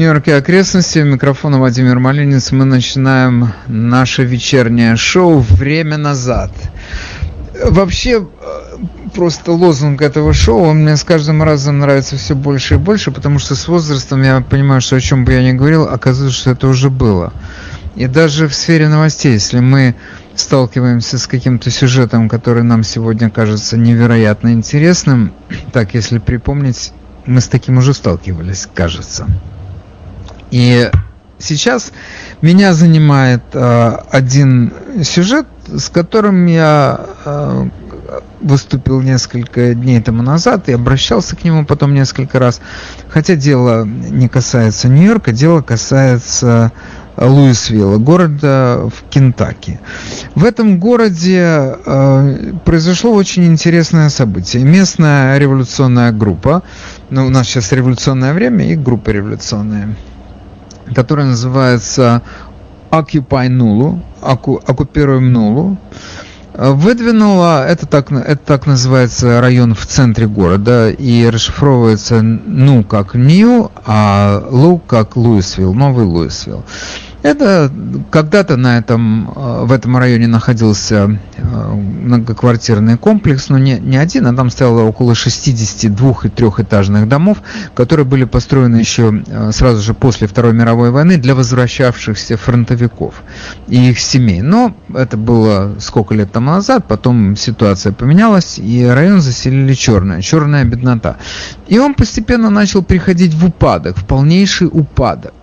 Нью-Йорк и окрестности. Микрофон Владимир Малинец. Мы начинаем наше вечернее шоу «Время назад». Вообще, просто лозунг этого шоу, он мне с каждым разом нравится все больше и больше, потому что с возрастом я понимаю, что о чем бы я ни говорил, оказывается, что это уже было. И даже в сфере новостей, если мы сталкиваемся с каким-то сюжетом, который нам сегодня кажется невероятно интересным, так, если припомнить, мы с таким уже сталкивались, кажется. И сейчас меня занимает э, один сюжет, с которым я э, выступил несколько дней тому назад и обращался к нему потом несколько раз. Хотя дело не касается Нью-Йорка, дело касается Луисвилла, города в Кентаки. В этом городе э, произошло очень интересное событие. Местная революционная группа, ну, у нас сейчас революционное время и группа революционная, которая называется Occupy Nulu, оккупируем Нулу, выдвинула, это так, это так называется район в центре города, и расшифровывается ну как Нью, а Лу как Луисвилл, Новый Луисвилл. Это когда-то на этом, э, в этом районе находился э, многоквартирный комплекс, но не, не один, а там стояло около 60 двух- и трехэтажных домов, которые были построены еще э, сразу же после Второй мировой войны для возвращавшихся фронтовиков и их семей. Но это было сколько лет тому назад, потом ситуация поменялась, и район заселили черная, черная беднота. И он постепенно начал приходить в упадок, в полнейший упадок.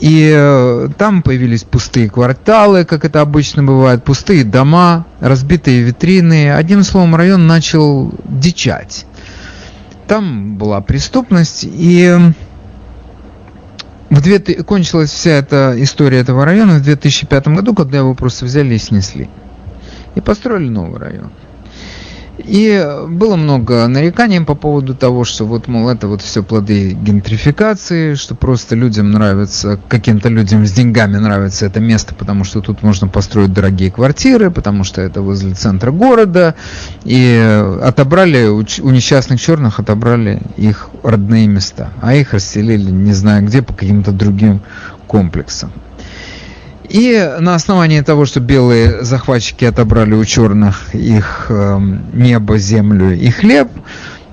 И э, там появились пустые кварталы, как это обычно бывает, пустые дома, разбитые витрины. Одним словом, район начал дичать. Там была преступность, и в 2000, кончилась вся эта история этого района в 2005 году, когда его просто взяли и снесли. И построили новый район. И было много нареканий по поводу того, что вот, мол, это вот все плоды гентрификации, что просто людям нравится, каким-то людям с деньгами нравится это место, потому что тут можно построить дорогие квартиры, потому что это возле центра города. И отобрали, у несчастных черных отобрали их родные места, а их расселили не знаю где, по каким-то другим комплексам. И на основании того, что белые захватчики отобрали у черных их э, небо, землю и хлеб,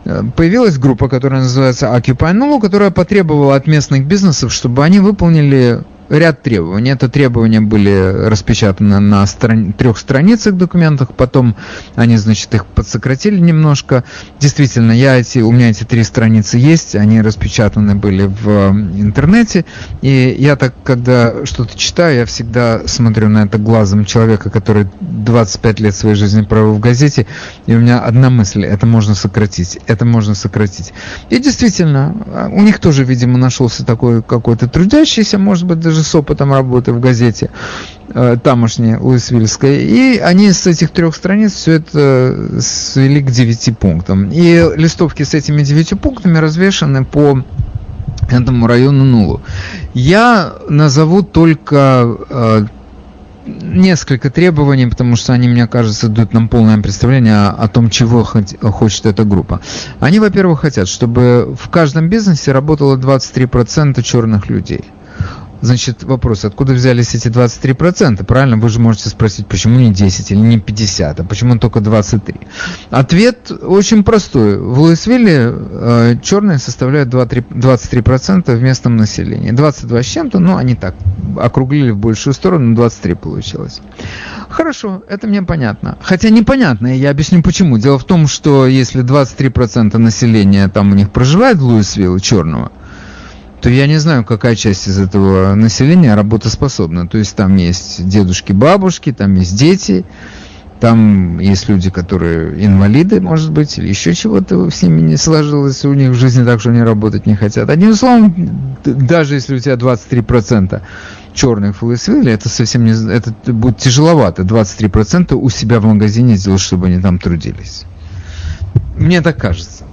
э, появилась группа, которая называется Occupy. Null, которая потребовала от местных бизнесов, чтобы они выполнили ряд требований. Это требования были распечатаны на страни- трех страницах документах, потом они, значит, их подсократили немножко. Действительно, я эти, у меня эти три страницы есть, они распечатаны были в интернете, и я так, когда что-то читаю, я всегда смотрю на это глазом человека, который 25 лет своей жизни провел в газете, и у меня одна мысль, это можно сократить, это можно сократить. И действительно, у них тоже, видимо, нашелся такой какой-то трудящийся, может быть, даже с опытом работы в газете э, тамошней Луисвильской. И они с этих трех страниц все это свели к девяти пунктам. И листовки с этими девятью пунктами развешаны по этому району Нулу. Я назову только э, несколько требований, потому что они, мне кажется, дают нам полное представление о, о том, чего хочет эта группа. Они, во-первых, хотят, чтобы в каждом бизнесе работало 23% черных людей. Значит, вопрос, откуда взялись эти 23%? Правильно, вы же можете спросить, почему не 10 или не 50, а почему только 23? Ответ очень простой. В Луисвилле э, черные составляют 23% в местном населении. 22 с чем-то, но они так округлили в большую сторону, 23 получилось. Хорошо, это мне понятно. Хотя непонятно, я объясню почему. Дело в том, что если 23% населения там у них проживает в Луисвилле черного, то я не знаю, какая часть из этого населения работоспособна. То есть там есть дедушки, бабушки, там есть дети, там есть люди, которые инвалиды, может быть, или еще чего-то с ними не сложилось у них в жизни так, что они работать не хотят. Одним словом, даже если у тебя 23% черных Луисвилле, это совсем не... Это будет тяжеловато. 23% у себя в магазине сделать, чтобы они там трудились. Мне так кажется.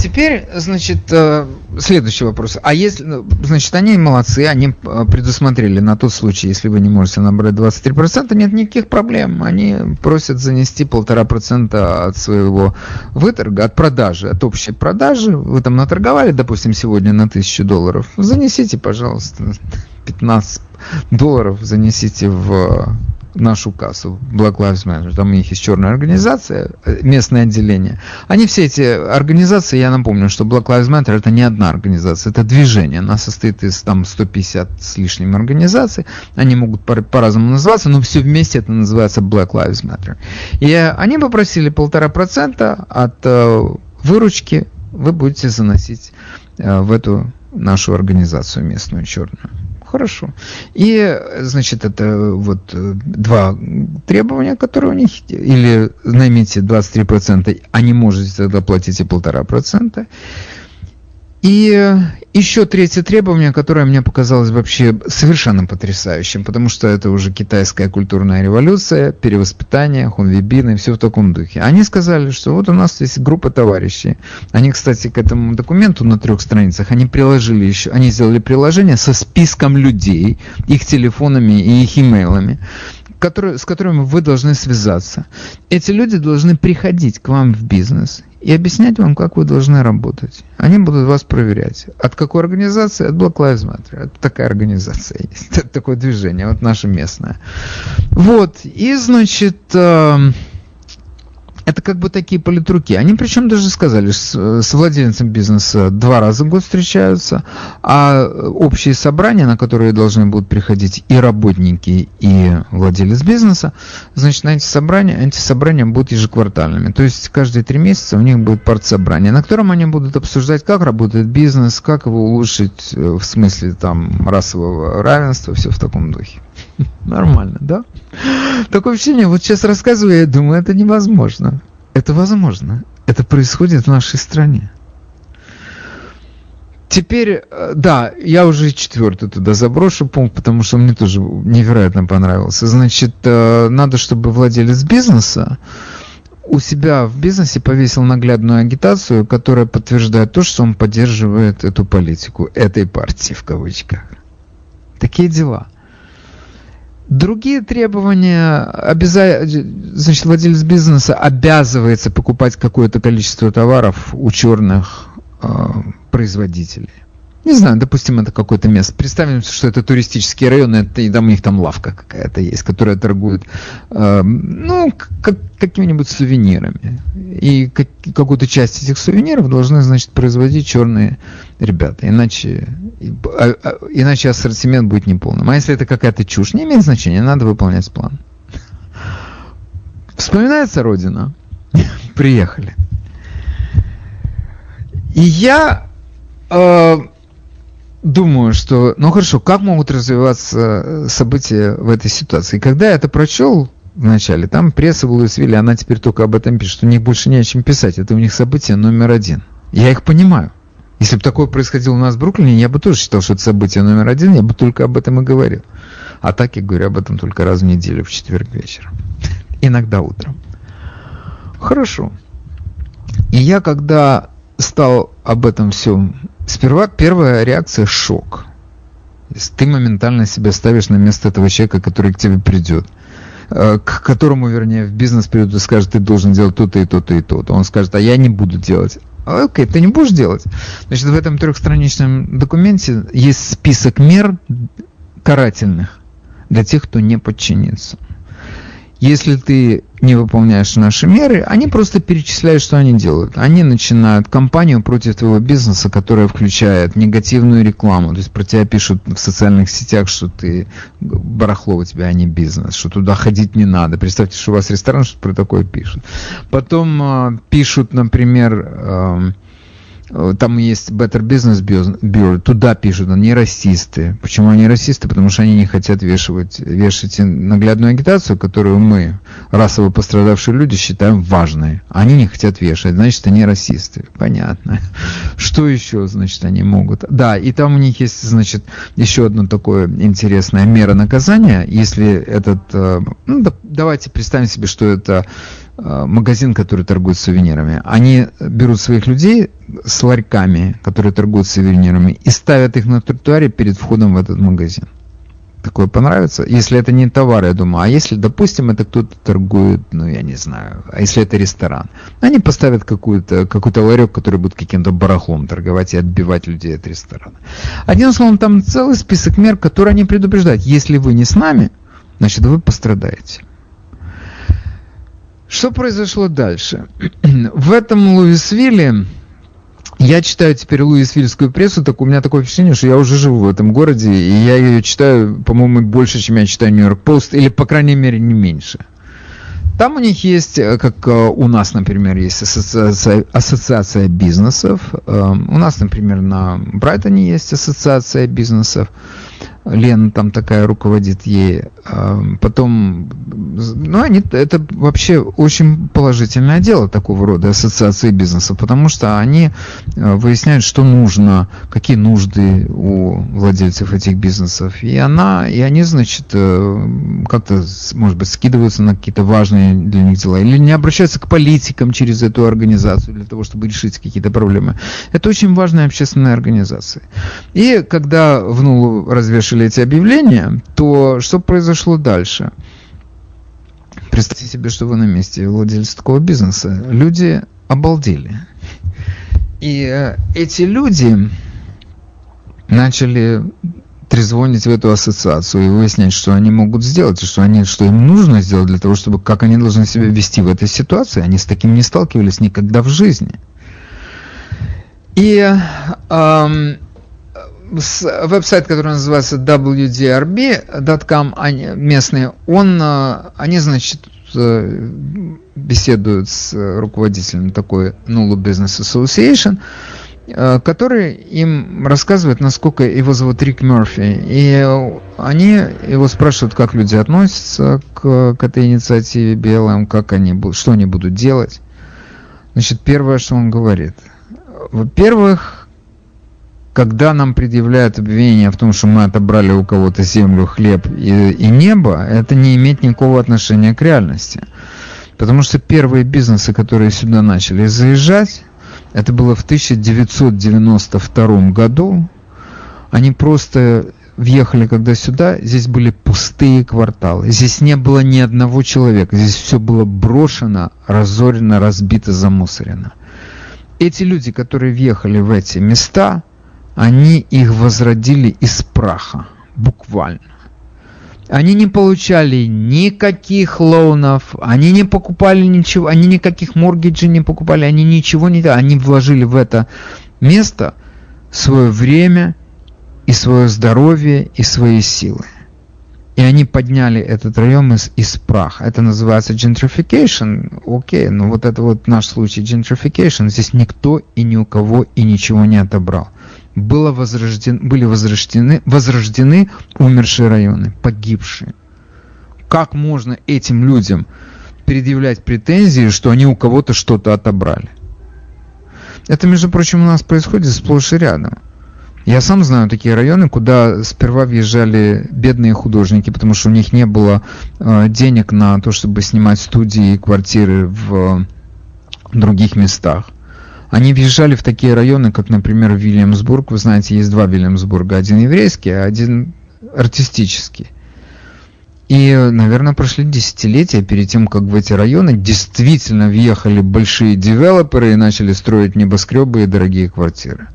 Теперь, значит, э, следующий вопрос. А если, ну, значит, они молодцы, они э, предусмотрели на тот случай, если вы не можете набрать 23%, нет никаких проблем. Они просят занести полтора процента от своего выторга, от продажи, от общей продажи. Вы там наторговали, допустим, сегодня на 1000 долларов. Занесите, пожалуйста, 15 долларов занесите в нашу кассу, Black Lives Matter, там у них есть черная организация, местное отделение. Они все эти организации, я напомню, что Black Lives Matter это не одна организация, это движение, она состоит из там 150 с лишним организаций, они могут по- по-разному называться, но все вместе это называется Black Lives Matter. И они попросили полтора процента от э, выручки, вы будете заносить э, в эту нашу организацию местную черную. Хорошо. И, значит, это вот э, два требования, которые у них, или наймите 23%, а не можете тогда платить и полтора процента. И еще третье требование, которое мне показалось вообще совершенно потрясающим, потому что это уже китайская культурная революция, перевоспитание, хунвибины, все в таком духе. Они сказали, что вот у нас есть группа товарищей. Они, кстати, к этому документу на трех страницах, они приложили еще, они сделали приложение со списком людей, их телефонами и их имейлами, которые, с которыми вы должны связаться. Эти люди должны приходить к вам в бизнес и объяснять вам, как вы должны работать. Они будут вас проверять. От какой организации? От Black Lives Matter. Это такая организация есть. Это такое движение, вот наше местное. Вот. И, значит, эм, это как бы такие политруки. Они причем даже сказали, с, с владельцем бизнеса два раза в год встречаются, а общие собрания, на которые должны будут приходить и работники, и владелец бизнеса, значит, на эти собрания, эти собрания будут ежеквартальными. То есть каждые три месяца у них будет партсобрание, на котором они будут обсуждать, как работает бизнес, как его улучшить э, в смысле там расового равенства, все в таком духе. Нормально, да? Такое ощущение, вот сейчас рассказываю, я думаю, это невозможно. Это возможно. Это происходит в нашей стране. Теперь, э, да, я уже четвертый туда заброшу пункт, потому что мне тоже невероятно понравился. Значит, э, надо, чтобы владелец бизнеса у себя в бизнесе повесил наглядную агитацию, которая подтверждает то, что он поддерживает эту политику, этой партии в кавычках. Такие дела. Другие требования, обяза... значит, владелец бизнеса обязывается покупать какое-то количество товаров у черных э, производителей. Не знаю, допустим, это какое-то место. Представим, что это туристический район, это, и там у них там лавка какая-то есть, которая торгует, э, ну, как, какими-нибудь сувенирами. И как, какую-то часть этих сувениров должны, значит, производить черные ребята. Иначе, а, а, иначе ассортимент будет неполным. А если это какая-то чушь, не имеет значения, надо выполнять план. Вспоминается Родина? Приехали. И я... Э, думаю, что, ну хорошо, как могут развиваться э, события в этой ситуации? Когда я это прочел вначале, там пресса в Луисвилле, она теперь только об этом пишет, у них больше не о чем писать, это у них событие номер один. Я их понимаю. Если бы такое происходило у нас в Бруклине, я бы тоже считал, что это событие номер один, я бы только об этом и говорил. А так я говорю об этом только раз в неделю в четверг вечером. Иногда утром. Хорошо. И я когда стал об этом всем Сперва первая реакция – шок. Ты моментально себя ставишь на место этого человека, который к тебе придет э, к которому, вернее, в бизнес придут и скажет, ты должен делать то-то и то-то и то-то. Он скажет, а я не буду делать. «А, окей, ты не будешь делать. Значит, в этом трехстраничном документе есть список мер карательных для тех, кто не подчинится. Если ты не выполняешь наши меры, они просто перечисляют, что они делают. Они начинают кампанию против твоего бизнеса, которая включает негативную рекламу. То есть про тебя пишут в социальных сетях, что ты барахло у тебя, а не бизнес, что туда ходить не надо. Представьте, что у вас ресторан, что про такое пишут. Потом э, пишут, например, э, там есть Better Business Bureau, туда пишут, они расисты. Почему они расисты? Потому что они не хотят вешивать, вешать наглядную агитацию, которую мы, расово пострадавшие люди, считаем важной. Они не хотят вешать, значит, они расисты. Понятно. Что еще, значит, они могут? Да, и там у них есть, значит, еще одно такое интересное мера наказания. Если этот, э, ну, давайте представим себе, что это э, магазин, который торгует сувенирами. Они берут своих людей с ларьками, которые торгуют сувенирами, и ставят их на тротуаре перед входом в этот магазин такое понравится. Если это не товар, я думаю, а если, допустим, это кто-то торгует, ну, я не знаю, а если это ресторан, они поставят какую-то, какой-то ларек, который будет каким-то барахлом торговать и отбивать людей от ресторана. Одним словом, там целый список мер, которые они предупреждают. Если вы не с нами, значит, вы пострадаете. Что произошло дальше? В этом Луисвилле я читаю теперь луисвильскую прессу, так у меня такое впечатление, что я уже живу в этом городе, и я ее читаю, по-моему, больше, чем я читаю Нью-Йорк Пост, или, по крайней мере, не меньше. Там у них есть, э, как э, у нас, например, есть ассоциация, ассоциация бизнесов. Эм, у нас, например, на Брайтоне есть ассоциация бизнесов. Лена там такая руководит ей. Потом, ну, они, это вообще очень положительное дело такого рода ассоциации бизнеса, потому что они э, выясняют, что нужно, какие нужды у владельцев этих бизнесов. И она, и они, значит, э, как-то, может быть, скидываются на какие-то важные для них дела, или не обращаются к политикам через эту организацию для того, чтобы решить какие-то проблемы. Это очень важная общественная организация. И когда в нулу развешали эти объявления, то что произошло дальше? Представьте себе, что вы на месте владельца такого бизнеса. Люди обалдели. И э, эти люди начали трезвонить в эту ассоциацию и выяснять, что они могут сделать, что, они, что им нужно сделать для того, чтобы как они должны себя вести в этой ситуации. Они с таким не сталкивались никогда в жизни. И эм, веб-сайт, который называется wdrb.com, они, местные, он, э, они, значит, э, беседуют с руководителем такой Nulu Business Association, э, который им рассказывает, насколько его зовут Рик Мерфи. И они его спрашивают, как люди относятся к, к этой инициативе BLM, как они, что они будут делать. Значит, первое, что он говорит. Во-первых, когда нам предъявляют обвинение в том, что мы отобрали у кого-то землю, хлеб и, и небо, это не имеет никакого отношения к реальности. Потому что первые бизнесы, которые сюда начали заезжать, это было в 1992 году. Они просто въехали когда сюда, здесь были пустые кварталы. Здесь не было ни одного человека. Здесь все было брошено, разорено, разбито, замусорено. Эти люди, которые въехали в эти места, они их возродили из праха, буквально. Они не получали никаких лоунов, они не покупали ничего, они никаких моргиджей не покупали, они ничего не. Они вложили в это место свое время и свое здоровье и свои силы. И они подняли этот район из, из праха. Это называется gentrification. Окей, но вот это вот наш случай gentrification. Здесь никто и ни у кого и ничего не отобрал было возрожден, были возрождены, возрождены умершие районы, погибшие. Как можно этим людям предъявлять претензии, что они у кого-то что-то отобрали? Это, между прочим, у нас происходит сплошь и рядом. Я сам знаю такие районы, куда сперва въезжали бедные художники, потому что у них не было э, денег на то, чтобы снимать студии и квартиры в э, других местах. Они въезжали в такие районы, как, например, Вильямсбург. Вы знаете, есть два Вильямсбурга. Один еврейский, а один артистический. И, наверное, прошли десятилетия перед тем, как в эти районы действительно въехали большие девелоперы и начали строить небоскребы и дорогие квартиры.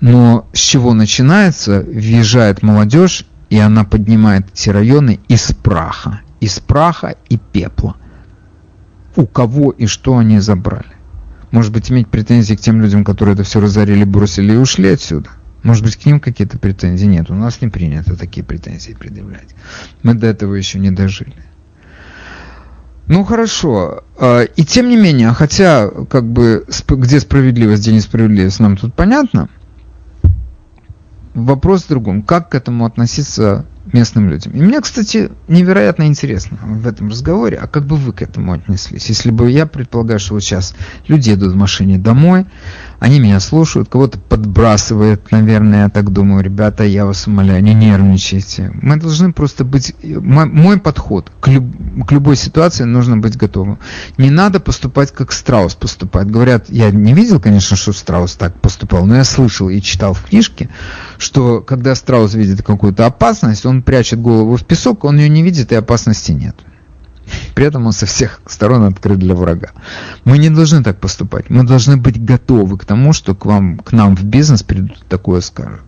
Но с чего начинается? Въезжает молодежь, и она поднимает эти районы из праха. Из праха и пепла. У кого и что они забрали? Может быть, иметь претензии к тем людям, которые это все разорили, бросили и ушли отсюда? Может быть, к ним какие-то претензии? Нет, у нас не принято такие претензии предъявлять. Мы до этого еще не дожили. Ну хорошо. А, и тем не менее, хотя как бы где справедливость, где несправедливость, нам тут понятно. Вопрос в другом. Как к этому относиться местным людям. И мне, кстати, невероятно интересно в этом разговоре, а как бы вы к этому отнеслись? Если бы я предполагаю, что вот сейчас люди едут в машине домой, Они меня слушают, кого-то подбрасывает, наверное, я так думаю, ребята, я вас умоляю, не нервничайте. Мы должны просто быть... Мой, мой подход к, люб, к любой ситуации нужно быть готовым. Не надо поступать, как страус поступает. Говорят, я не видел, конечно, что страус так поступал, но я слышал и читал в книжке, что когда страус видит какую-то опасность, он прячет голову в песок, он ее не видит и опасности нет. При этом он со всех сторон открыт для врага. Мы не должны так поступать. Мы должны быть готовы к тому, что к, вам, к нам в бизнес придут такое скажут.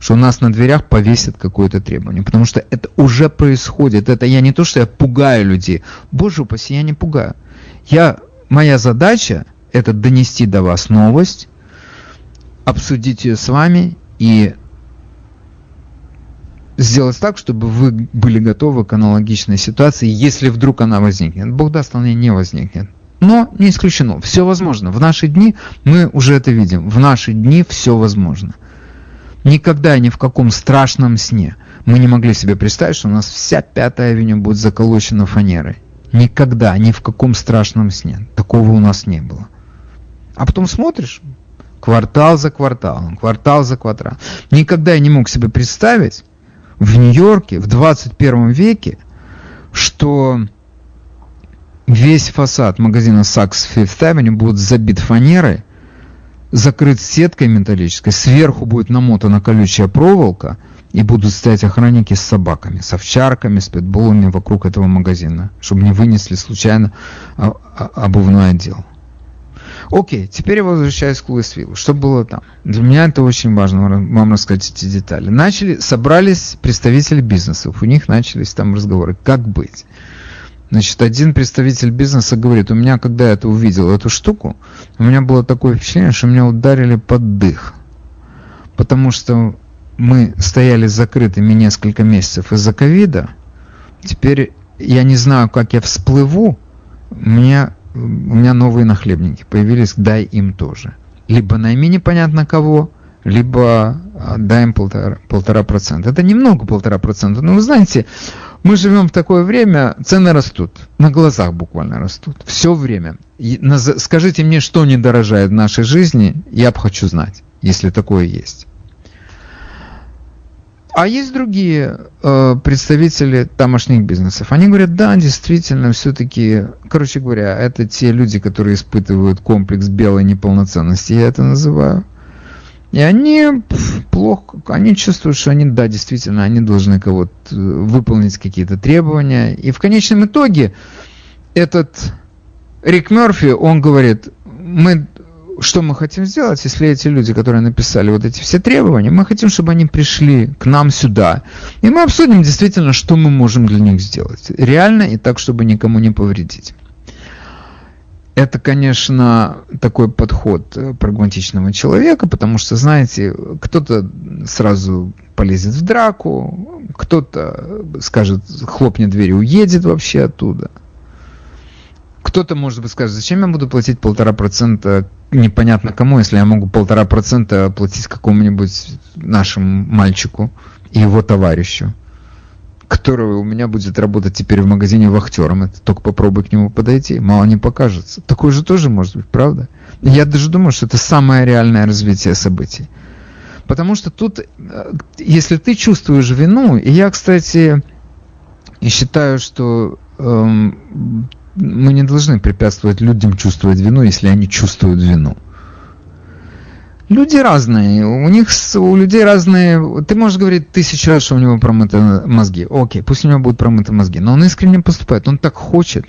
Что у нас на дверях повесят какое-то требование. Потому что это уже происходит. Это я не то, что я пугаю людей. Боже упаси, я не пугаю. Я, моя задача это донести до вас новость, обсудить ее с вами и сделать так, чтобы вы были готовы к аналогичной ситуации, если вдруг она возникнет. Бог даст, она не возникнет. Но не исключено, все возможно. В наши дни мы уже это видим. В наши дни все возможно. Никогда ни в каком страшном сне мы не могли себе представить, что у нас вся Пятая авеню будет заколочена фанерой. Никогда, ни в каком страшном сне. Такого у нас не было. А потом смотришь, квартал за кварталом, квартал за кварталом. Никогда я не мог себе представить, в Нью-Йорке в 21 веке, что весь фасад магазина Saks Fifth Avenue будет забит фанерой, закрыт сеткой металлической, сверху будет намотана колючая проволока, и будут стоять охранники с собаками, с овчарками, с питбулами вокруг этого магазина, чтобы не вынесли случайно обувной отдел. Окей, теперь я возвращаюсь к Луисвиллу. Что было там? Для меня это очень важно вам рассказать эти детали. Начали, собрались представители бизнесов, у них начались там разговоры, как быть. Значит, один представитель бизнеса говорит, у меня, когда я это увидел, эту штуку, у меня было такое впечатление, что меня ударили под дых. Потому что мы стояли закрытыми несколько месяцев из-за ковида. Теперь я не знаю, как я всплыву. Мне у меня новые нахлебники появились, дай им тоже. Либо найми непонятно кого, либо а, дай им полтора, полтора процента. Это немного полтора процента, но вы знаете, мы живем в такое время, цены растут, на глазах буквально растут, все время. Скажите мне, что не дорожает в нашей жизни, я бы хочу знать, если такое есть. А есть другие э, представители тамошних бизнесов. Они говорят, да, действительно, все-таки, короче говоря, это те люди, которые испытывают комплекс белой неполноценности, я это называю. И они плохо, они чувствуют, что они, да, действительно, они должны кого-то э, выполнить какие-то требования. И в конечном итоге этот Рик Мерфи, он говорит, мы что мы хотим сделать, если эти люди, которые написали вот эти все требования, мы хотим, чтобы они пришли к нам сюда. И мы обсудим действительно, что мы можем для них сделать. Реально и так, чтобы никому не повредить. Это, конечно, такой подход э, прагматичного человека, потому что, знаете, кто-то сразу полезет в драку, кто-то скажет, хлопнет дверь и уедет вообще оттуда – кто-то, может быть, скажет, зачем я буду платить полтора процента непонятно кому, если я могу полтора процента платить какому-нибудь нашему мальчику и его товарищу, который у меня будет работать теперь в магазине вахтером. Это только попробуй к нему подойти, мало не покажется. Такое же тоже может быть, правда? Я даже думаю, что это самое реальное развитие событий. Потому что тут, э, если ты чувствуешь вину, и я, кстати, считаю, что эм, мы не должны препятствовать людям чувствовать вину, если они чувствуют вину. Люди разные, у них у людей разные. Ты можешь говорить тысячу раз, что у него промыты мозги. Окей, пусть у него будут промыты мозги. Но он искренне поступает, он так хочет.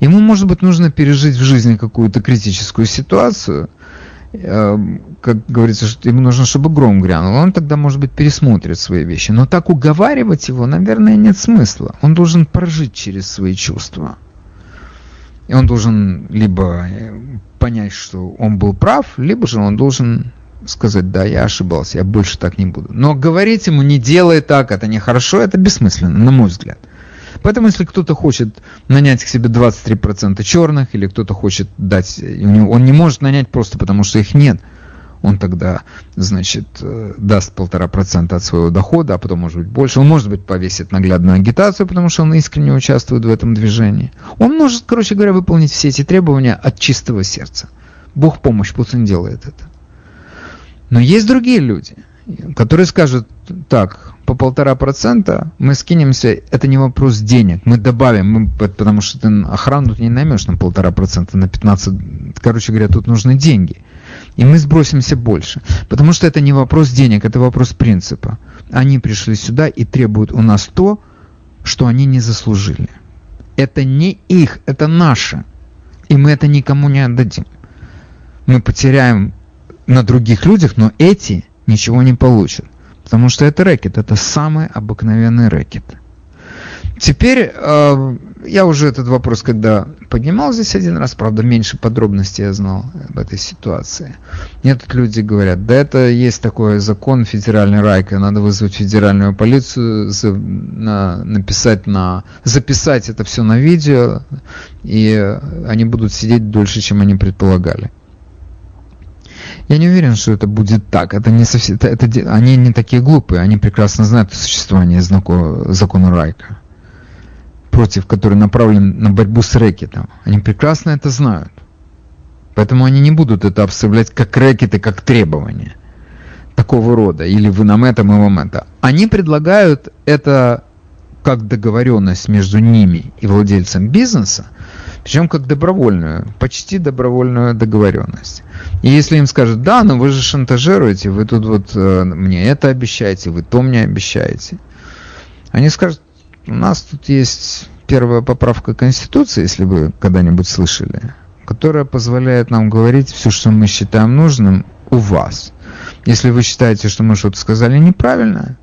Ему, может быть, нужно пережить в жизни какую-то критическую ситуацию. Э, как говорится, что ему нужно, чтобы гром грянул. Он тогда, может быть, пересмотрит свои вещи. Но так уговаривать его, наверное, нет смысла. Он должен прожить через свои чувства. И он должен либо э, понять, что он был прав, либо же он должен сказать, да, я ошибался, я больше так не буду. Но говорить ему, не делай так, это нехорошо, это бессмысленно, на мой взгляд. Поэтому, если кто-то хочет нанять к себе 23% черных, или кто-то хочет дать, он не может нанять просто потому, что их нет – он тогда, значит, э, даст полтора процента от своего дохода, а потом, может быть, больше. Он, может быть, повесит наглядную агитацию, потому что он искренне участвует в этом движении. Он может, короче говоря, выполнить все эти требования от чистого сердца. Бог помощь, пусть он делает это. Но есть другие люди, которые скажут, так, по полтора процента мы скинемся, это не вопрос денег, мы добавим, мы, потому что ты охрану не наймешь на полтора процента, на 15, короче говоря, тут нужны деньги. И мы сбросимся больше, потому что это не вопрос денег, это вопрос принципа. Они пришли сюда и требуют у нас то, что они не заслужили. Это не их, это наше. И мы это никому не отдадим. Мы потеряем на других людях, но эти ничего не получат. Потому что это рэкет, это самый обыкновенный рэкет. Теперь э, я уже этот вопрос, когда поднимал здесь один раз, правда, меньше подробностей я знал об этой ситуации. Мне тут люди говорят, да это есть такой закон федеральный райка, надо вызвать федеральную полицию, за, на, написать на, записать это все на видео, и они будут сидеть дольше, чем они предполагали. Я не уверен, что это будет так. Это не совсем, это, это, они не такие глупые, они прекрасно знают существование знако, закона Райка, против который направлен на борьбу с рэкетом. Они прекрасно это знают. Поэтому они не будут это обставлять как рэкеты, как требования такого рода, или вы нам это, мы вам это. Они предлагают это как договоренность между ними и владельцем бизнеса, причем как добровольную, почти добровольную договоренность. И если им скажут, да, но вы же шантажируете, вы тут вот э, мне это обещаете, вы то мне обещаете. Они скажут, у нас тут есть первая поправка Конституции, если вы когда-нибудь слышали, которая позволяет нам говорить все, что мы считаем нужным у вас. Если вы считаете, что мы что-то сказали неправильно,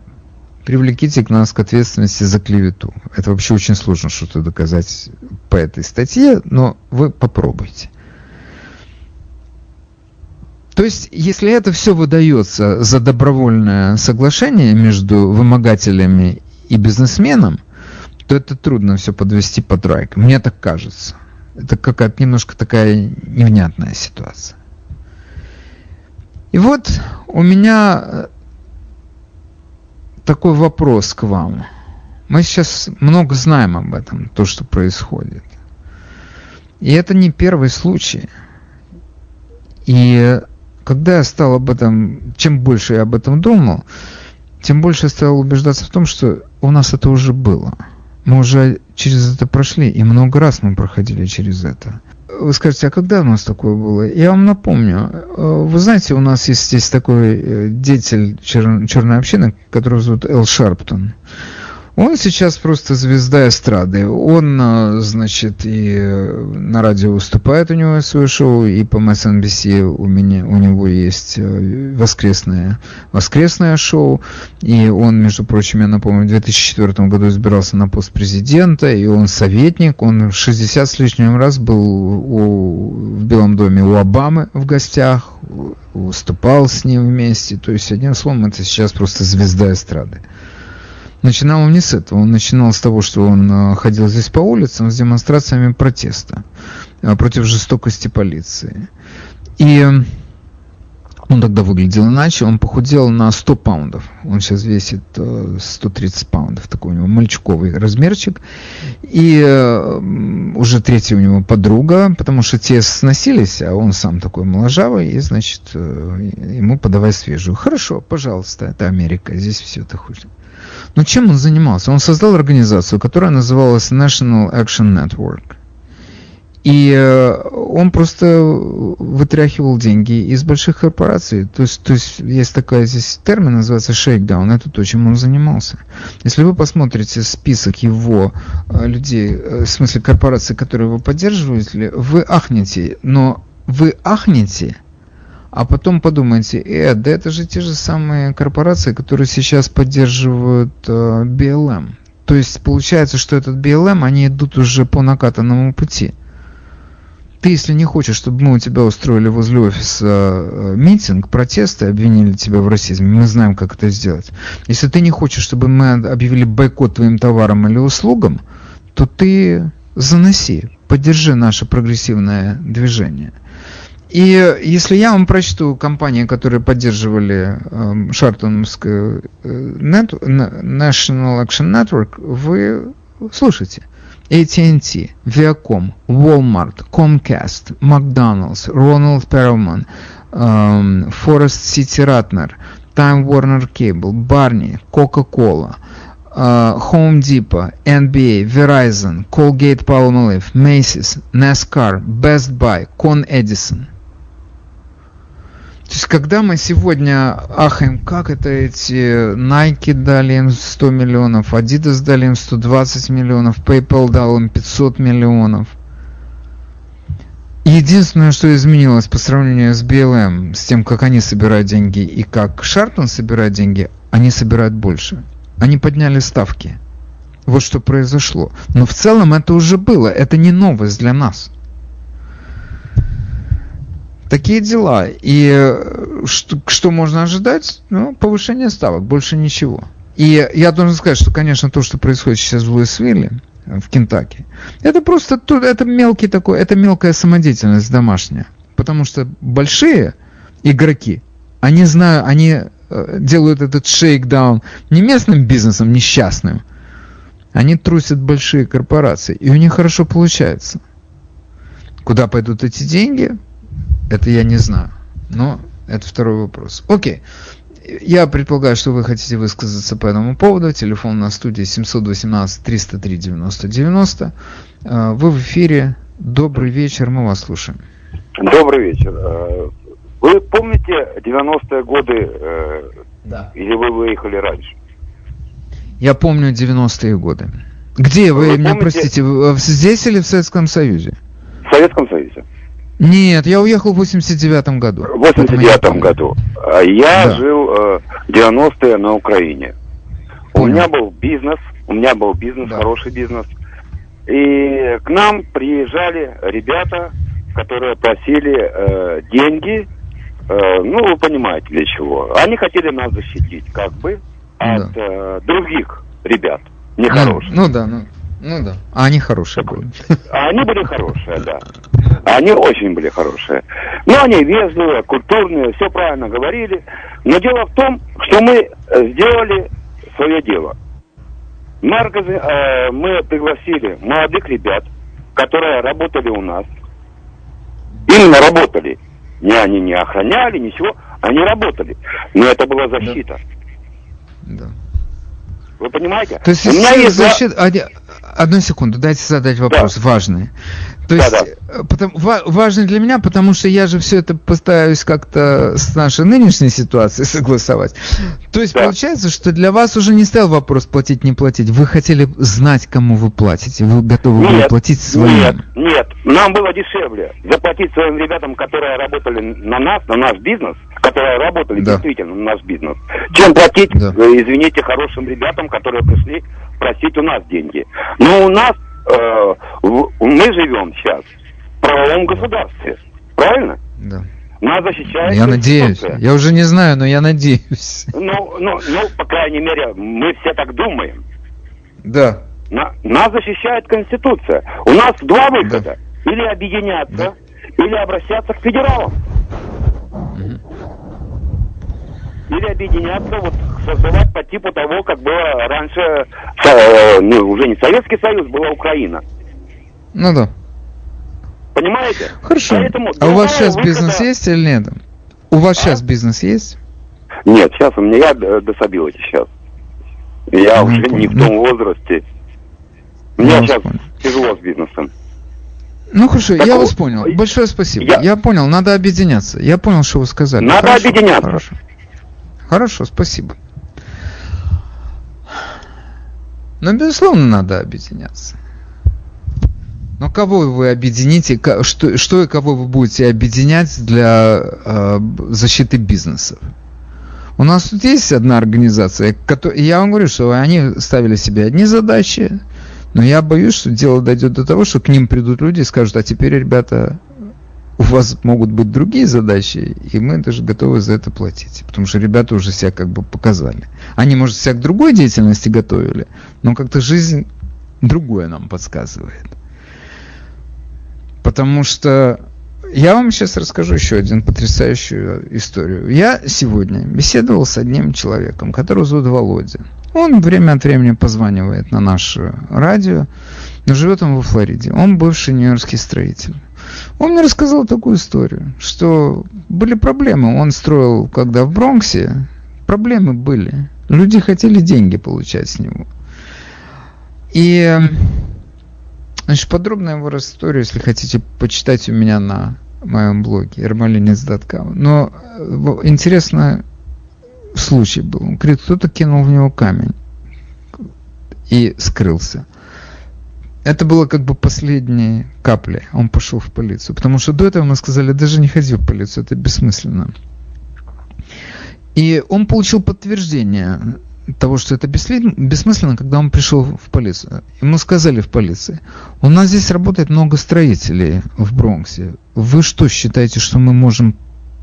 привлеките к нас к ответственности за клевету. Это вообще очень сложно что-то доказать по этой статье, но вы попробуйте. То есть, если это все выдается за добровольное соглашение между вымогателями и бизнесменом, то это трудно все подвести под райк. Мне так кажется. Это какая-то немножко такая невнятная ситуация. И вот у меня такой вопрос к вам. Мы сейчас много знаем об этом, то, что происходит. И это не первый случай. И когда я стал об этом, чем больше я об этом думал, тем больше я стал убеждаться в том, что у нас это уже было. Мы уже через это прошли, и много раз мы проходили через это. Вы скажете, а когда у нас такое было? Я вам напомню. Э, вы знаете, у нас есть здесь такой э, деятель чер- черной общины, которого зовут Эл Шарптон. Он сейчас просто звезда эстрады. Он, э, значит, и на радио выступает, у него свое шоу, и по MSNBC у меня, у него есть воскресное, воскресное шоу. И он, между прочим, я напомню, в 2004 году избирался на пост президента, и он советник. Он 60 с лишним раз был у, в Белом доме у Обамы в гостях, выступал с ним вместе. То есть, одним словом, это сейчас просто звезда эстрады. Начинал он не с этого, он начинал с того, что он э, ходил здесь по улицам с демонстрациями протеста э, против жестокости полиции. И он тогда выглядел иначе, он похудел на 100 паундов. Он сейчас весит 130 э, паундов, такой у него мальчиковый размерчик. И уже третья у него подруга, потому что те сносились, а он сам такой моложавый, и, значит, ему подавай свежую. Хорошо, пожалуйста, это Америка, здесь все это хуже. Но чем он занимался? Он создал организацию, которая называлась National Action Network. И э, он просто вытряхивал деньги из больших корпораций. То есть, то есть есть такая здесь термин, называется shakedown. Это то, чем он занимался. Если вы посмотрите список его э, людей, э, в смысле корпораций, которые его поддерживали, вы ахнете. Но вы ахнете – а потом подумайте, э, да это же те же самые корпорации, которые сейчас поддерживают э, BLM. То есть получается, что этот BLM, они идут уже по накатанному пути. Ты, если не хочешь, чтобы мы у тебя устроили возле офиса э, митинг, протесты, обвинили тебя в расизме, мы знаем, как это сделать. Если ты не хочешь, чтобы мы объявили бойкот твоим товарам или услугам, то ты заноси, поддержи наше прогрессивное движение – и если я вам прочту компании, которые поддерживали э, Шартоновскую э, National Action Network, вы слушайте. AT&T, Viacom, Walmart, Comcast, McDonald's, Ronald Perelman, эм, Forest City Ratner, Time Warner Cable, Barney, Coca-Cola, э, Home Depot, NBA, Verizon, Colgate Palmolive, Macy's, NASCAR, Best Buy, Con Edison – есть, когда мы сегодня ахаем, как это эти Nike дали им 100 миллионов, Adidas дали им 120 миллионов, PayPal дал им 500 миллионов. Единственное, что изменилось по сравнению с BLM, с тем, как они собирают деньги и как Шарпton собирает деньги, они собирают больше. Они подняли ставки. Вот что произошло. Но в целом это уже было. Это не новость для нас. Такие дела. И э, что, что можно ожидать? Ну, повышение ставок, больше ничего. И я должен сказать, что, конечно, то, что происходит сейчас в Луисвилле, в Кентаки, это просто это мелкий такой, это мелкая самодеятельность домашняя. Потому что большие игроки, они знают, они э, делают этот шейкдаун не местным бизнесом несчастным, они трусят большие корпорации, и у них хорошо получается. Куда пойдут эти деньги? Это я не знаю. Но это второй вопрос. Окей. Я предполагаю, что вы хотите высказаться по этому поводу. Телефон на студии 718-303-90-90. Вы в эфире. Добрый вечер, мы вас слушаем. Добрый вечер. Э, вы помните 90-е годы? Э, да. Или вы выехали раньше? Я помню 90-е годы. Где вы, вы меня помните... простите, здесь или в Советском Союзе? В Советском. Нет, я уехал в 89-м году. В 89-м году. А я да. жил э, 90-е на Украине. Понял. У меня был бизнес, у меня был бизнес, да. хороший бизнес. И к нам приезжали ребята, которые просили э, деньги, э, ну, вы понимаете, для чего. Они хотели нас защитить, как бы, от да. э, других ребят нехороших. Ну, ну да, ну. Ну да. А они хорошие были. А они были хорошие, да. Они очень были хорошие. Но они вежливые, культурные, все правильно говорили. Но дело в том, что мы сделали свое дело. Мы, э, мы пригласили молодых ребят, которые работали у нас. Именно работали. Не они не охраняли, ничего. Они работали. Но это была защита. Да. да. Вы понимаете? То есть, у меня есть защита... Одну секунду, дайте задать вопрос да. важный. То есть, да, да. Потому, важный для меня, потому что я же все это пытаюсь как-то с нашей нынешней ситуацией согласовать. То есть, да. получается, что для вас уже не стоял вопрос платить, не платить. Вы хотели знать, кому вы платите. Вы готовы нет, были платить своим. Нет, нет. Нам было дешевле заплатить своим ребятам, которые работали на нас, на наш бизнес, которые работали да. действительно на наш бизнес, чем платить, да. Э, извините, хорошим ребятам, которые пришли просить у нас деньги. Но у нас э, мы живем сейчас в правовом государстве. Правильно? Да. Нас защищает Я надеюсь. Я уже не знаю, но я надеюсь. Ну, ну, ну, по крайней мере, мы все так думаем. Да. На, нас защищает Конституция. У нас два выхода. Да. Или объединяться, да. или обращаться к федералам. Угу. Или объединяться, вот создавать по типу того, как было раньше, э, ну, уже не Советский Союз, была Украина. Ну да. Понимаете? Хорошо. Поэтому а у вас сейчас выхода... бизнес есть или нет? У вас а? сейчас бизнес есть? Нет, сейчас у меня я дособилась сейчас. Я ну, уже понял. не в том возрасте. Мне сейчас понял. тяжело с бизнесом. Ну хорошо, так я вот, вас понял. Большое спасибо. Я... я понял, надо объединяться. Я понял, что вы сказали. Надо хорошо, объединяться. Хорошо. Хорошо, спасибо. Но, безусловно, надо объединяться. Но кого вы объедините, что, что и кого вы будете объединять для э, защиты бизнесов? У нас тут есть одна организация, которая, я вам говорю, что они ставили себе одни задачи, но я боюсь, что дело дойдет до того, что к ним придут люди и скажут, а теперь, ребята, у вас могут быть другие задачи, и мы даже готовы за это платить. Потому что ребята уже себя как бы показали. Они, может, себя к другой деятельности готовили, но как-то жизнь другое нам подсказывает. Потому что я вам сейчас расскажу еще один потрясающую историю. Я сегодня беседовал с одним человеком, которого зовут Володя. Он время от времени позванивает на наше радио, но живет он во Флориде. Он бывший нью-йоркский строитель. Он мне рассказал такую историю, что были проблемы. Он строил, когда в Бронксе, проблемы были. Люди хотели деньги получать с него. И значит, подробно его историю, если хотите почитать у меня на моем блоге ermalinец.com. Но э, интересно случай был. Он говорит, кто-то кинул в него камень и скрылся. Это было как бы последней каплей. Он пошел в полицию. Потому что до этого мы сказали, даже не ходи в полицию, это бессмысленно. И он получил подтверждение того, что это бессмысленно, когда он пришел в полицию. Ему сказали в полиции, у нас здесь работает много строителей в Бронксе. Вы что, считаете, что мы можем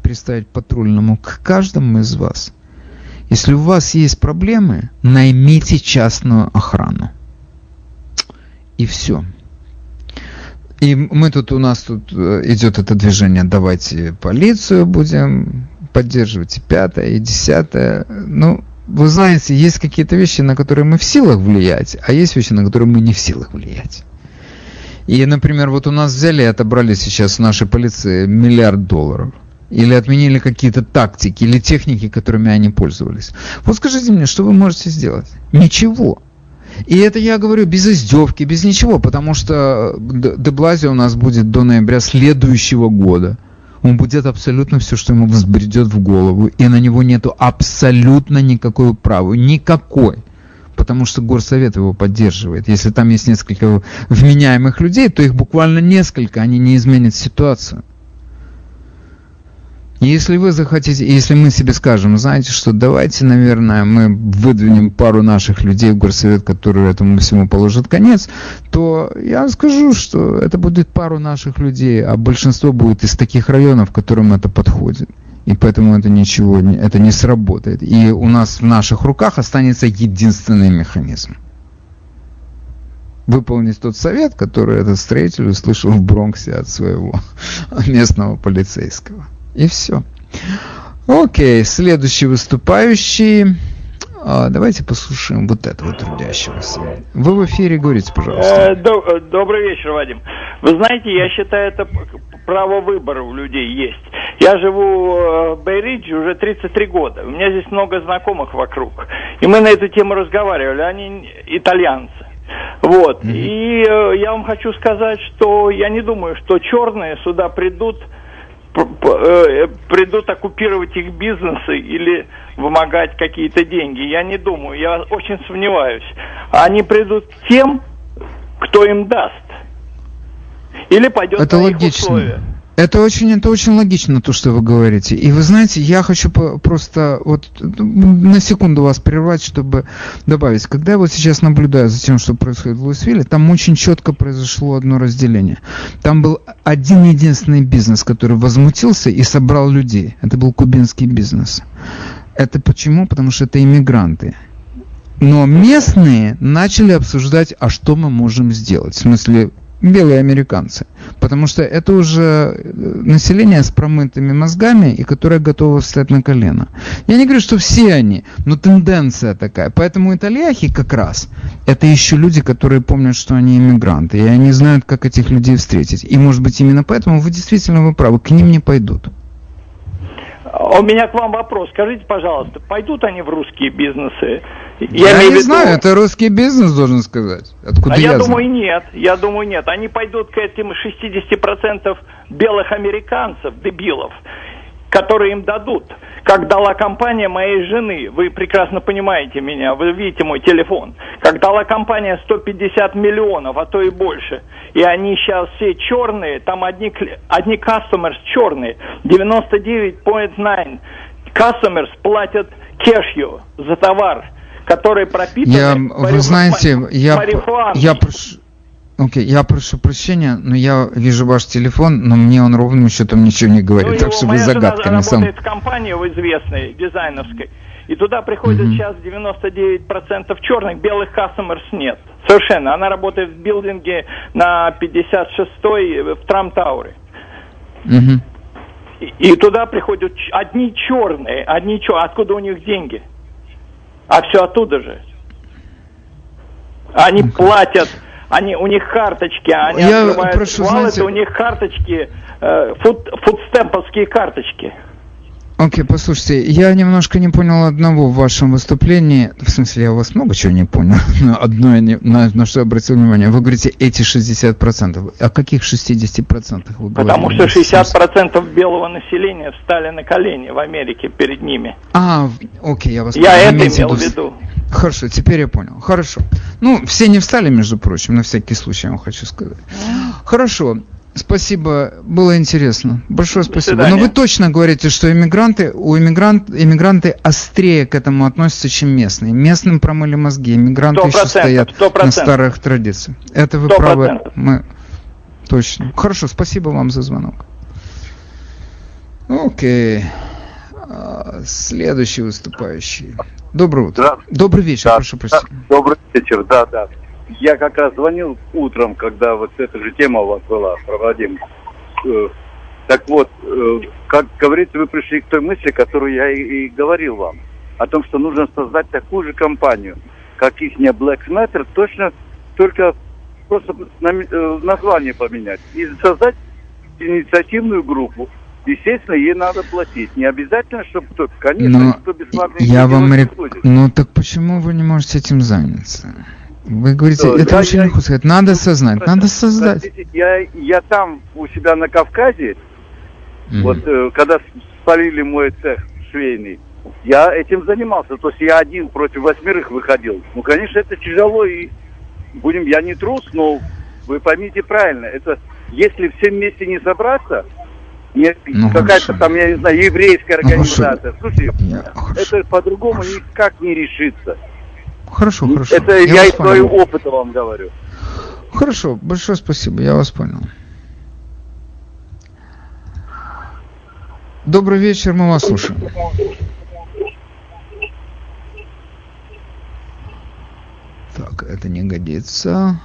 приставить патрульному к каждому из вас? Если у вас есть проблемы, наймите частную охрану. И все. И мы тут, у нас тут э, идет это движение, давайте полицию будем поддерживать, и пятое, и десятое. Ну, вы знаете, есть какие-то вещи, на которые мы в силах влиять, а есть вещи, на которые мы не в силах влиять. И, например, вот у нас взяли и отобрали сейчас в нашей полиции миллиард долларов. Или отменили какие-то тактики или техники, которыми они пользовались. Вот скажите мне, что вы можете сделать? Ничего. И это я говорю без издевки, без ничего, потому что Деблази у нас будет до ноября следующего года. Он будет абсолютно все, что ему взбредет в голову, и на него нету абсолютно никакой права, никакой. Потому что горсовет его поддерживает. Если там есть несколько вменяемых людей, то их буквально несколько, они не изменят ситуацию. Если вы захотите, если мы себе скажем, знаете что, давайте, наверное, мы выдвинем пару наших людей в горсовет, которые этому всему положат конец, то я скажу, что это будет пару наших людей, а большинство будет из таких районов, которым это подходит. И поэтому это ничего, это не сработает. И у нас в наших руках останется единственный механизм. Выполнить тот совет, который этот строитель услышал в Бронксе от своего местного полицейского. И все. Окей, следующий выступающий. А, давайте послушаем вот этого трудящегося. Вы в эфире говорите, пожалуйста. Э, добрый вечер, Вадим. Вы знаете, я считаю, это право выбора у людей есть. Я живу э, в Бейридже уже 33 года. У меня здесь много знакомых вокруг. И мы на эту тему разговаривали. Они итальянцы. Вот. Mm-hmm. И э, я вам хочу сказать, что я не думаю, что черные сюда придут Э, придут оккупировать их бизнесы или вымогать какие-то деньги. Я не думаю, я очень сомневаюсь. Они придут тем, кто им даст. Или пойдет Это на логично. их условия. Это очень, это очень логично, то, что вы говорите. И вы знаете, я хочу просто вот на секунду вас прервать, чтобы добавить. Когда я вот сейчас наблюдаю за тем, что происходит в Луисвилле, там очень четко произошло одно разделение. Там был один единственный бизнес, который возмутился и собрал людей. Это был кубинский бизнес. Это почему? Потому что это иммигранты. Но местные начали обсуждать, а что мы можем сделать. В смысле, белые американцы. Потому что это уже э, население с промытыми мозгами и которое готово встать на колено. Я не говорю, что все они, но тенденция такая. Поэтому итальяхи как раз это еще люди, которые помнят, что они иммигранты. И они знают, как этих людей встретить. И может быть именно поэтому вы действительно вы правы, к ним не пойдут. А у меня к вам вопрос. Скажите, пожалуйста, пойдут они в русские бизнесы? Я, я не виду... знаю, это русский бизнес должен сказать. Откуда а я, я думаю, нет. Я думаю, нет. Они пойдут к этим 60% белых американцев, дебилов, которые им дадут. Как дала компания моей жены, вы прекрасно понимаете меня, вы видите мой телефон. Как дала компания 150 миллионов, а то и больше. И они сейчас все черные, там одни, одни customers черные, 99.9 customers платят кешью за товар, который пропитан я, Вы знаете, я, я прошу... Окей, okay, я прошу прощения, но я вижу ваш телефон, но мне он ровным счетом ничего не говорит, ну, так что вы загадка на самом... работает в компании в известной, дизайновской, и туда приходит mm-hmm. сейчас 99% черных, белых customers нет. Совершенно. Она работает в билдинге на 56-й в Трамтауре. Mm-hmm. И, и туда приходят одни черные, одни черные. Откуда у них деньги? А все оттуда же. Они платят Они, у них карточки, они Я открывают прошу, валеты, знаете- у них карточки, э, фуд, фудстемповские карточки. Окей, послушайте, я немножко не понял одного в вашем выступлении. В смысле, я у вас много чего не понял. Но одно, я не- на, на что я обратил внимание. Вы говорите эти 60%. О каких 60% вы говорите? Потому что 60% белого населения встали на колени в Америке перед ними. А, окей, я вас Я понял. Это имел в виду. Хорошо, теперь я понял. Хорошо. Ну, все не встали, между прочим, на всякий случай, я вам хочу сказать. Хорошо. Спасибо, было интересно. Большое спасибо. Но вы точно говорите, что иммигранты, у иммигрант, иммигранты острее к этому относятся, чем местные. Местным промыли мозги, иммигранты еще стоят сто на процентов. старых традициях. Это вы Сто правы. процентов. Мы точно. Хорошо, спасибо вам за звонок. Окей. А, Следующий выступающий. Доброе утро. Да. Добрый вечер, Да, прошу да, прощения. добрый вечер, да, да. Я как раз звонил утром, когда вот эта же тема у вас была, про Владимир. Э, Так вот, э, как говорится, вы пришли к той мысли, которую я и, и говорил вам, о том, что нужно создать такую же компанию, как их не Black Matter, точно только просто э, название поменять и создать инициативную группу. Естественно, ей надо платить. Не обязательно, чтобы кто конечно, Но никто бесплатно я вам рек... будет. Ну так почему вы не можете этим заняться? Вы говорите, Что, это я- очень я- легко сказать. Надо осознать, надо создать. Простите, Я, я там у себя на Кавказе, Мгм. вот э, когда спалили мой цех швейный, я этим занимался. То есть я один против восьмерых выходил. Ну, конечно, это тяжело и будем, я не трус, но вы поймите правильно, это если все вместе не собраться, не Ну, какая-то хорошо. там, я не знаю, еврейская Ну, организация. Слушайте, Я- хорошо. это по-другому никак не решится. Хорошо, хорошо. Это Я я, из своего опыта вам говорю. Хорошо, большое спасибо, я вас понял. Добрый вечер, мы вас слушаем. Так, это не годится.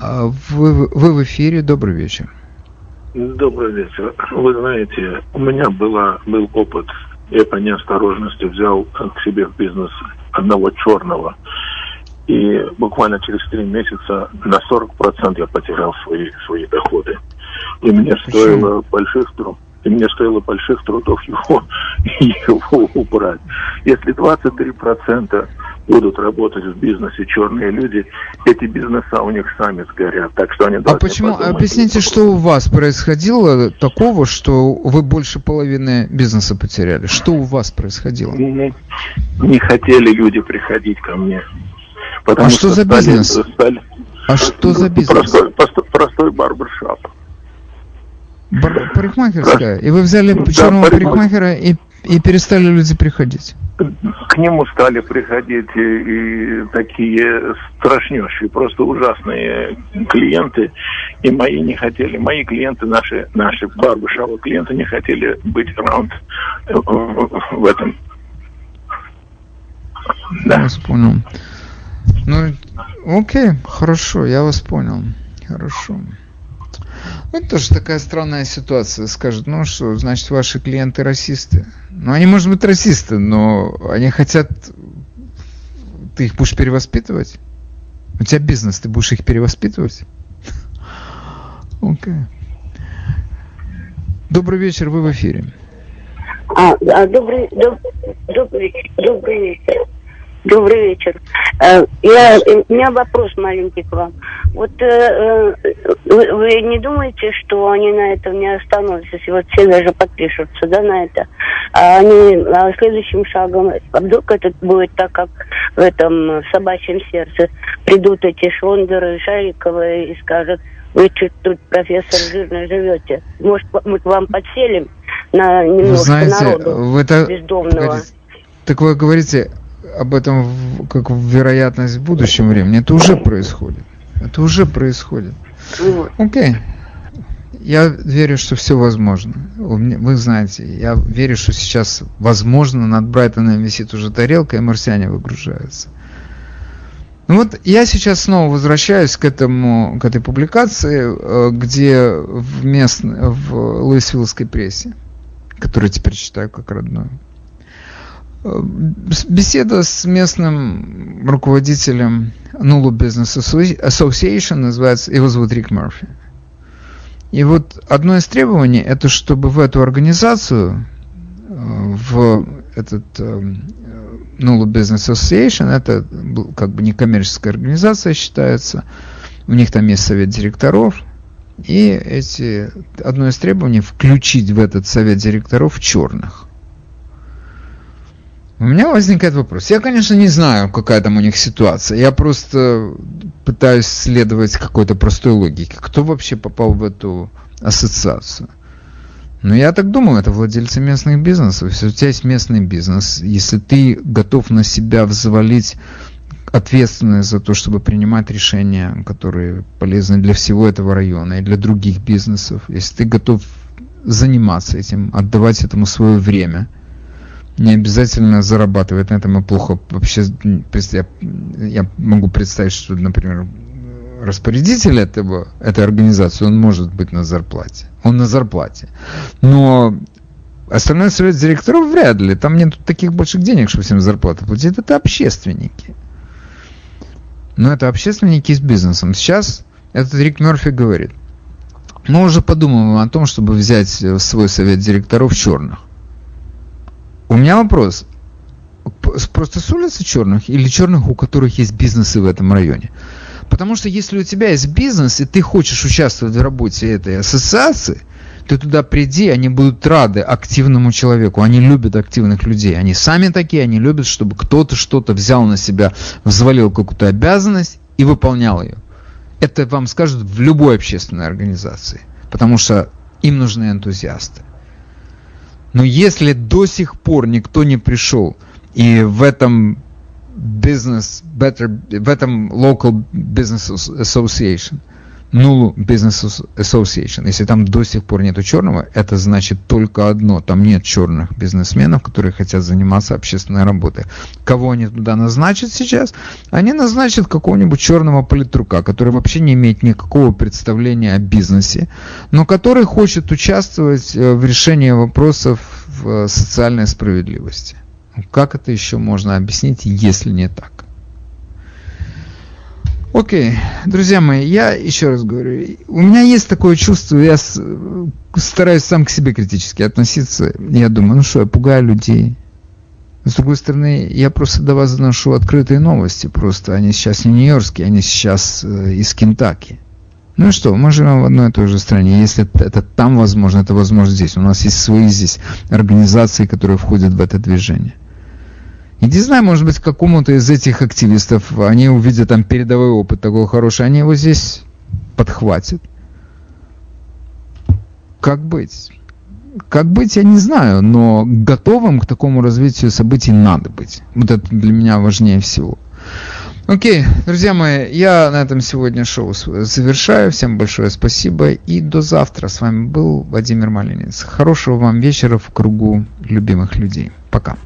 А Вы, вы в эфире, добрый вечер. Добрый вечер. Вы знаете, у меня была, был опыт. Я по неосторожности взял к себе в бизнес одного черного. И буквально через три месяца на 40% я потерял свои, свои доходы. И мне стоило больших трудов. И мне стоило больших трудов его, его убрать. Если 23% будут работать в бизнесе черные люди, эти бизнеса у них сами сгорят. Так что они А почему? подумать. Объясните, что у вас происходило такого, что вы больше половины бизнеса потеряли? Что у вас происходило? Ну, не хотели люди приходить ко мне. Потому А что за стали- бизнес? стали- А что за бизнес? Простой, простой, простой барбершоп. Бар- парикмахерская. И вы взяли Да, черного парикмахер- парикмахера и, и перестали люди приходить. К нему стали приходить и, и такие страшнейшие, просто ужасные клиенты. И мои не хотели, мои клиенты, наши, наши барбершопы клиенты не хотели быть раунд в этом. Я Да. вас понял. Ну, окей, хорошо, я вас понял. Хорошо. Ну, Это тоже такая странная ситуация. Скажут, ну что, значит, ваши клиенты расисты. Ну, они, может быть, расисты, но они хотят... Ты их будешь перевоспитывать? У тебя бизнес, ты будешь их перевоспитывать? Окей. Добрый вечер, вы в эфире. А, а, добрый, доб- добрый, добрый вечер. Добрый вечер. Э, Я, э, у меня вопрос маленький к вам. Вот э, вы, вы не думаете, что они на этом не остановятся, если вот все даже подпишутся, да, на это? А они а следующим шагом, а вдруг это будет так, как в этом собачьем сердце, придут эти Шондеры, Шариковы и скажут, вы чуть тут, профессор, жирно живете. Может, мы к вам подселим на немножко знаете, народу так, бездомного? так вы говорите об этом в- как в вероятность в будущем времени. Это уже происходит. Это уже происходит. Окей. Я верю, что все возможно. Вы знаете, я верю, что сейчас, возможно, над Брайтоном висит уже тарелка, и марсиане выгружаются. Ну вот я сейчас снова возвращаюсь к этому, к этой публикации, э, где в местной, в Луисвиллской прессе, которую теперь читаю как родную. Беседа с местным руководителем Nulu Business Association называется, его зовут Рик Мерфи. И вот одно из требований, это чтобы в эту организацию, в этот Nulu Business Association, это как бы некоммерческая организация считается, у них там есть совет директоров, и эти, одно из требований включить в этот совет директоров черных. У меня возникает вопрос. Я, конечно, не знаю, какая там у них ситуация. Я просто пытаюсь следовать какой-то простой логике. Кто вообще попал в эту ассоциацию? Ну, я так думаю, это владельцы местных бизнесов. Если у тебя есть местный бизнес, если ты готов на себя взвалить ответственность за то, чтобы принимать решения, которые полезны для всего этого района и для других бизнесов, если ты готов заниматься этим, отдавать этому свое время, не обязательно зарабатывать на этом и плохо. Вообще, я, я могу представить, что, например, распорядитель этого, этой организации, он может быть на зарплате. Он на зарплате. Но остальной совет директоров вряд ли. Там нет таких больших денег, чтобы всем зарплату платить. Это общественники. Но это общественники с бизнесом. Сейчас этот Рик Мерфи говорит, мы уже подумываем о том, чтобы взять свой совет директоров черных. У меня вопрос. Просто с улицы черных или черных, у которых есть бизнесы в этом районе? Потому что если у тебя есть бизнес, и ты хочешь участвовать в работе этой ассоциации, ты туда приди, они будут рады активному человеку. Они любят активных людей. Они сами такие, они любят, чтобы кто-то что-то взял на себя, взвалил какую-то обязанность и выполнял ее. Это вам скажут в любой общественной организации. Потому что им нужны энтузиасты. Но если до сих пор никто не пришел и в этом better в этом local business association Nulu Business Association. Если там до сих пор нету черного, это значит только одно. Там нет черных бизнесменов, которые хотят заниматься общественной работой. Кого они туда назначат сейчас? Они назначат какого-нибудь черного политрука, который вообще не имеет никакого представления о бизнесе, но который хочет участвовать э, в решении вопросов в социальной справедливости. Как это еще можно объяснить, если не так? Окей, друзья мои, я еще раз говорю, у меня есть такое чувство, я стараюсь сам к себе критически относиться. Я думаю, ну что, я пугаю людей. С другой стороны, я просто до вас доношу открытые новости, просто они сейчас не нью-йоркские, они сейчас э, из Кентаки. Ну что, мы живем в одной и той же стране. Если это там возможно, это возможно здесь. У нас есть свои здесь организации, которые входят в это движение. И не знаю, может быть, какому-то из этих активистов, они увидят там передовой опыт такой хороший, они его здесь подхватят. Как быть? Как быть, я не знаю, но готовым к такому развитию событий надо быть. Вот это для меня важнее всего. Окей, друзья мои, я на этом сегодня шоу завершаю. Всем большое спасибо и до завтра. С вами был Владимир Малинец. Хорошего вам вечера в кругу любимых людей. Пока.